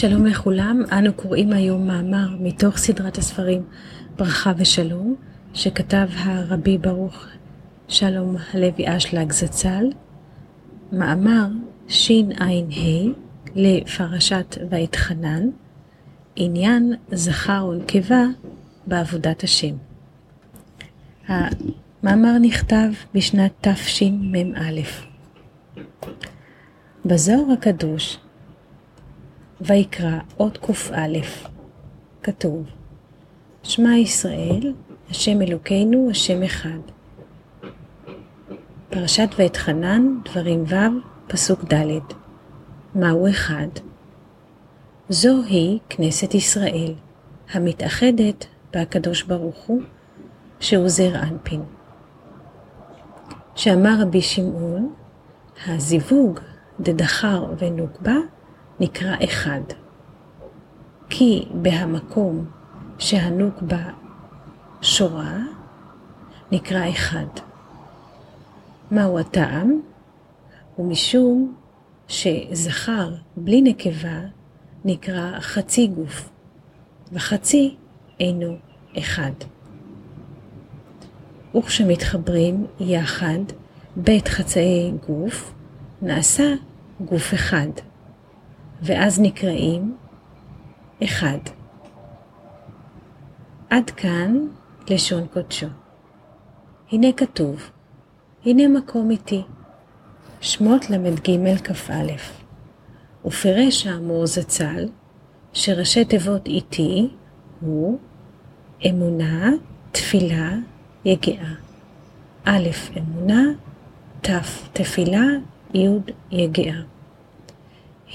שלום לכולם, אנו קוראים היום מאמר מתוך סדרת הספרים ברכה ושלום, שכתב הרבי ברוך שלום הלוי אשלג זצ"ל, מאמר שע"ה לפרשת ואתחנן, עניין זכר ונקבה בעבודת השם. המאמר נכתב בשנת תשמ"א. בזוהר הקדוש ויקרא אות קא כתוב שמע ישראל, השם אלוקינו, השם אחד. פרשת ואתחנן, דברים ו', פסוק ד', מהו אחד? זוהי כנסת ישראל, המתאחדת בהקדוש ברוך הוא, שהוא זר אנפין. שאמר רבי שמעון, הזיווג דדחר ונוקבה נקרא אחד. כי בהמקום שהנוקבה שורה, נקרא אחד. מהו הטעם? ומשום שזכר בלי נקבה נקרא חצי גוף, וחצי אינו אחד. וכשמתחברים יחד בית חצאי גוף, נעשה גוף אחד, ואז נקראים אחד. עד כאן לשון קודשו. הנה כתוב, הנה מקום איתי, שמות ל"ג כ"א, ופירש האמור זצ"ל, שראשי תיבות איתי הוא אמונה, תפילה, יגעה. א', אמונה, ת', תפילה, י', יגעה.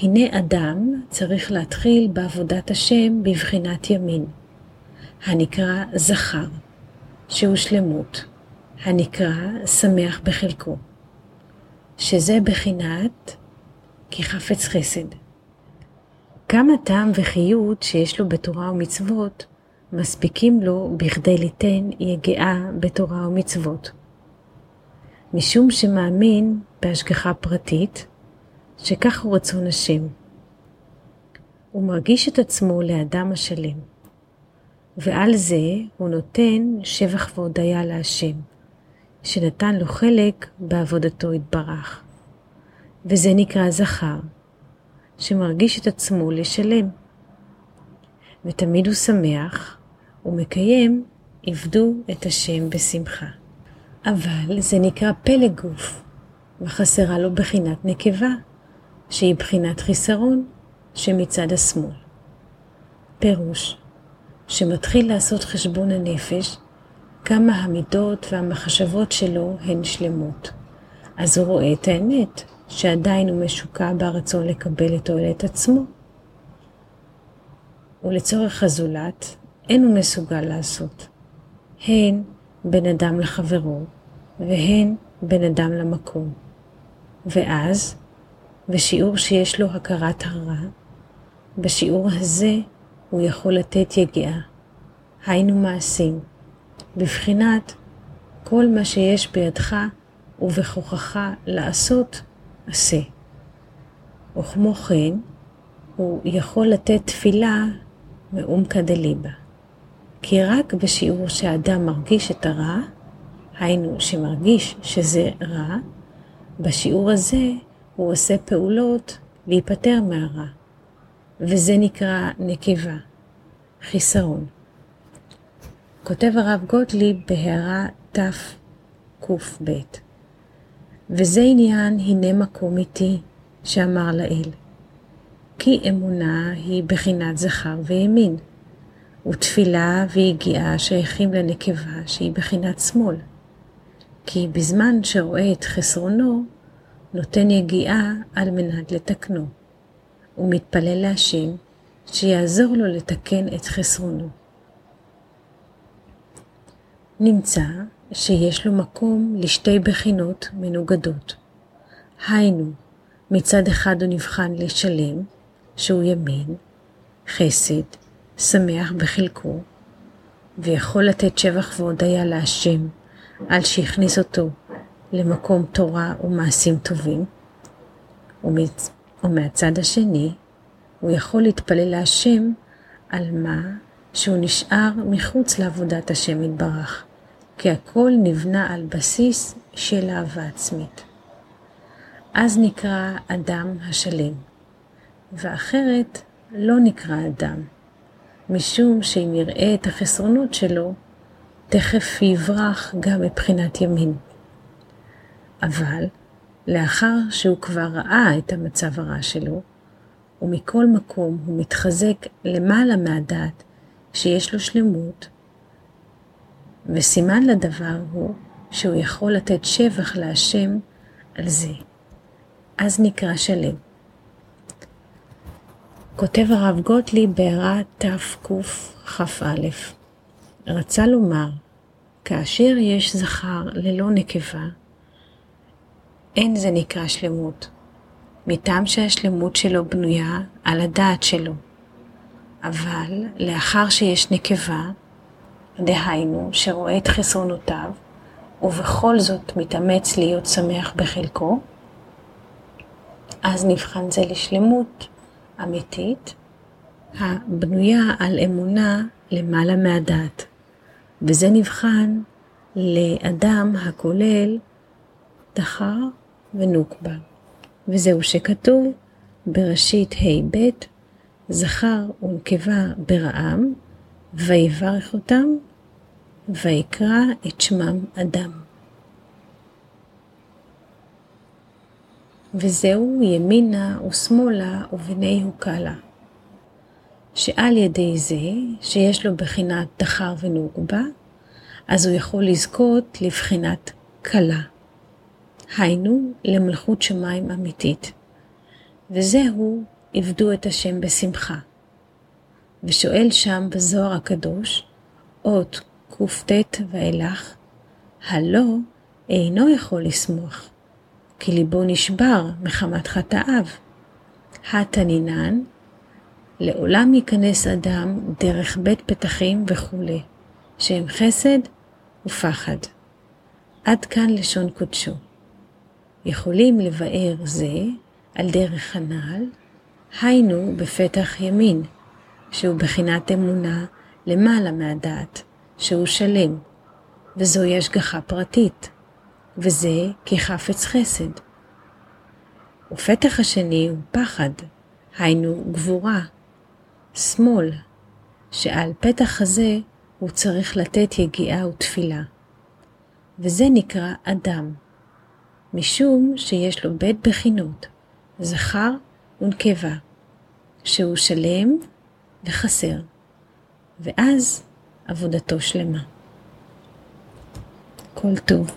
הנה אדם צריך להתחיל בעבודת השם בבחינת ימין, הנקרא זכר, שהוא שלמות, הנקרא שמח בחלקו, שזה בחינת כי חפץ חסד. כמה טעם וחיות שיש לו בתורה ומצוות, מספיקים לו בכדי ליתן יגעה בתורה ומצוות. משום שמאמין בהשגחה פרטית, שכך הוא רצון השם. הוא מרגיש את עצמו לאדם השלם, ועל זה הוא נותן שבח והודיה להשם, שנתן לו חלק בעבודתו יתברך. וזה נקרא זכר, שמרגיש את עצמו לשלם. ותמיד הוא שמח ומקיים עבדו את השם בשמחה. אבל זה נקרא פלג גוף, וחסרה לו בחינת נקבה, שהיא בחינת חיסרון שמצד השמאל. פירוש, שמתחיל לעשות חשבון הנפש, כמה המידות והמחשבות שלו הן שלמות. אז הוא רואה את האמת, שעדיין הוא משוקע ברצון לקבל את תועלת עצמו. ולצורך הזולת, אין הוא מסוגל לעשות. הן בין אדם לחברו, והן בין אדם למקום. ואז, בשיעור שיש לו הכרת הרע, בשיעור הזה הוא יכול לתת יגיעה, היינו מעשים, בבחינת כל מה שיש בידך ובכוחך לעשות, עשה. וכמו כן, הוא יכול לתת תפילה מעומקא דליבה. כי רק בשיעור שהאדם מרגיש את הרע, היינו שמרגיש שזה רע, בשיעור הזה הוא עושה פעולות להיפטר מהרע, וזה נקרא נקבה, חיסרון. כותב הרב גוטליב בהערה תקב, וזה עניין הנה מקום איתי, שאמר לאל. כי אמונה היא בחינת זכר וימין, ותפילה ויגיעה שייכים לנקבה שהיא בחינת שמאל. כי בזמן שרואה את חסרונו, נותן יגיעה על מנת לתקנו, ומתפלל להשם שיעזור לו לתקן את חסרונו. נמצא שיש לו מקום לשתי בחינות מנוגדות. היינו, מצד אחד הוא נבחן לשלם, שהוא ימין, חסד, שמח בחלקו, ויכול לתת שבח והודיה להשם על שהכניס אותו למקום תורה ומעשים טובים. ומהצד השני, הוא יכול להתפלל להשם על מה שהוא נשאר מחוץ לעבודת השם יתברך, כי הכל נבנה על בסיס של אהבה עצמית. אז נקרא אדם השלם, ואחרת לא נקרא אדם, משום שאם יראה את החסרונות שלו, תכף יברח גם מבחינת ימין. אבל לאחר שהוא כבר ראה את המצב הרע שלו, ומכל מקום הוא מתחזק למעלה מהדעת שיש לו שלמות, וסימן לדבר הוא שהוא יכול לתת שבח להשם על זה. אז נקרא שלם. כותב הרב גוטליב בהערה תקכ"א רצה לומר, כאשר יש זכר ללא נקבה, אין זה נקרא שלמות, מטעם שהשלמות שלו בנויה על הדעת שלו. אבל לאחר שיש נקבה, דהיינו שרואה את חסרונותיו, ובכל זאת מתאמץ להיות שמח בחלקו, אז נבחן זה לשלמות אמיתית, הבנויה על אמונה למעלה מהדעת. וזה נבחן לאדם הכולל דחר ונוקבה. וזהו שכתוב בראשית ה' ב', זכר ונקבה ברעם, ויברך אותם, ויקרא את שמם אדם. וזהו ימינה ושמאלה ובני הוקלה. שעל ידי זה, שיש לו בחינת דחר ונוגבה, אז הוא יכול לזכות לבחינת כלה. היינו, למלכות שמיים אמיתית. וזהו, עבדו את השם בשמחה. ושואל שם בזוהר הקדוש, אות קט ואילך, הלא אינו יכול לשמוח, כי ליבו נשבר מחמת חטאיו. התנינן, לעולם ייכנס אדם דרך בית פתחים וכולי, שהם חסד ופחד. עד כאן לשון קודשו. יכולים לבאר זה על דרך הנעל, היינו בפתח ימין, שהוא בחינת אמונה למעלה מהדעת, שהוא שלם, וזוהי השגחה פרטית, וזה כחפץ חסד. ופתח השני הוא פחד, היינו גבורה, שמאל, שעל פתח הזה הוא צריך לתת יגיעה ותפילה. וזה נקרא אדם, משום שיש לו בית בחינות, זכר ונקבה, שהוא שלם וחסר, ואז עבודתו שלמה. כל טוב.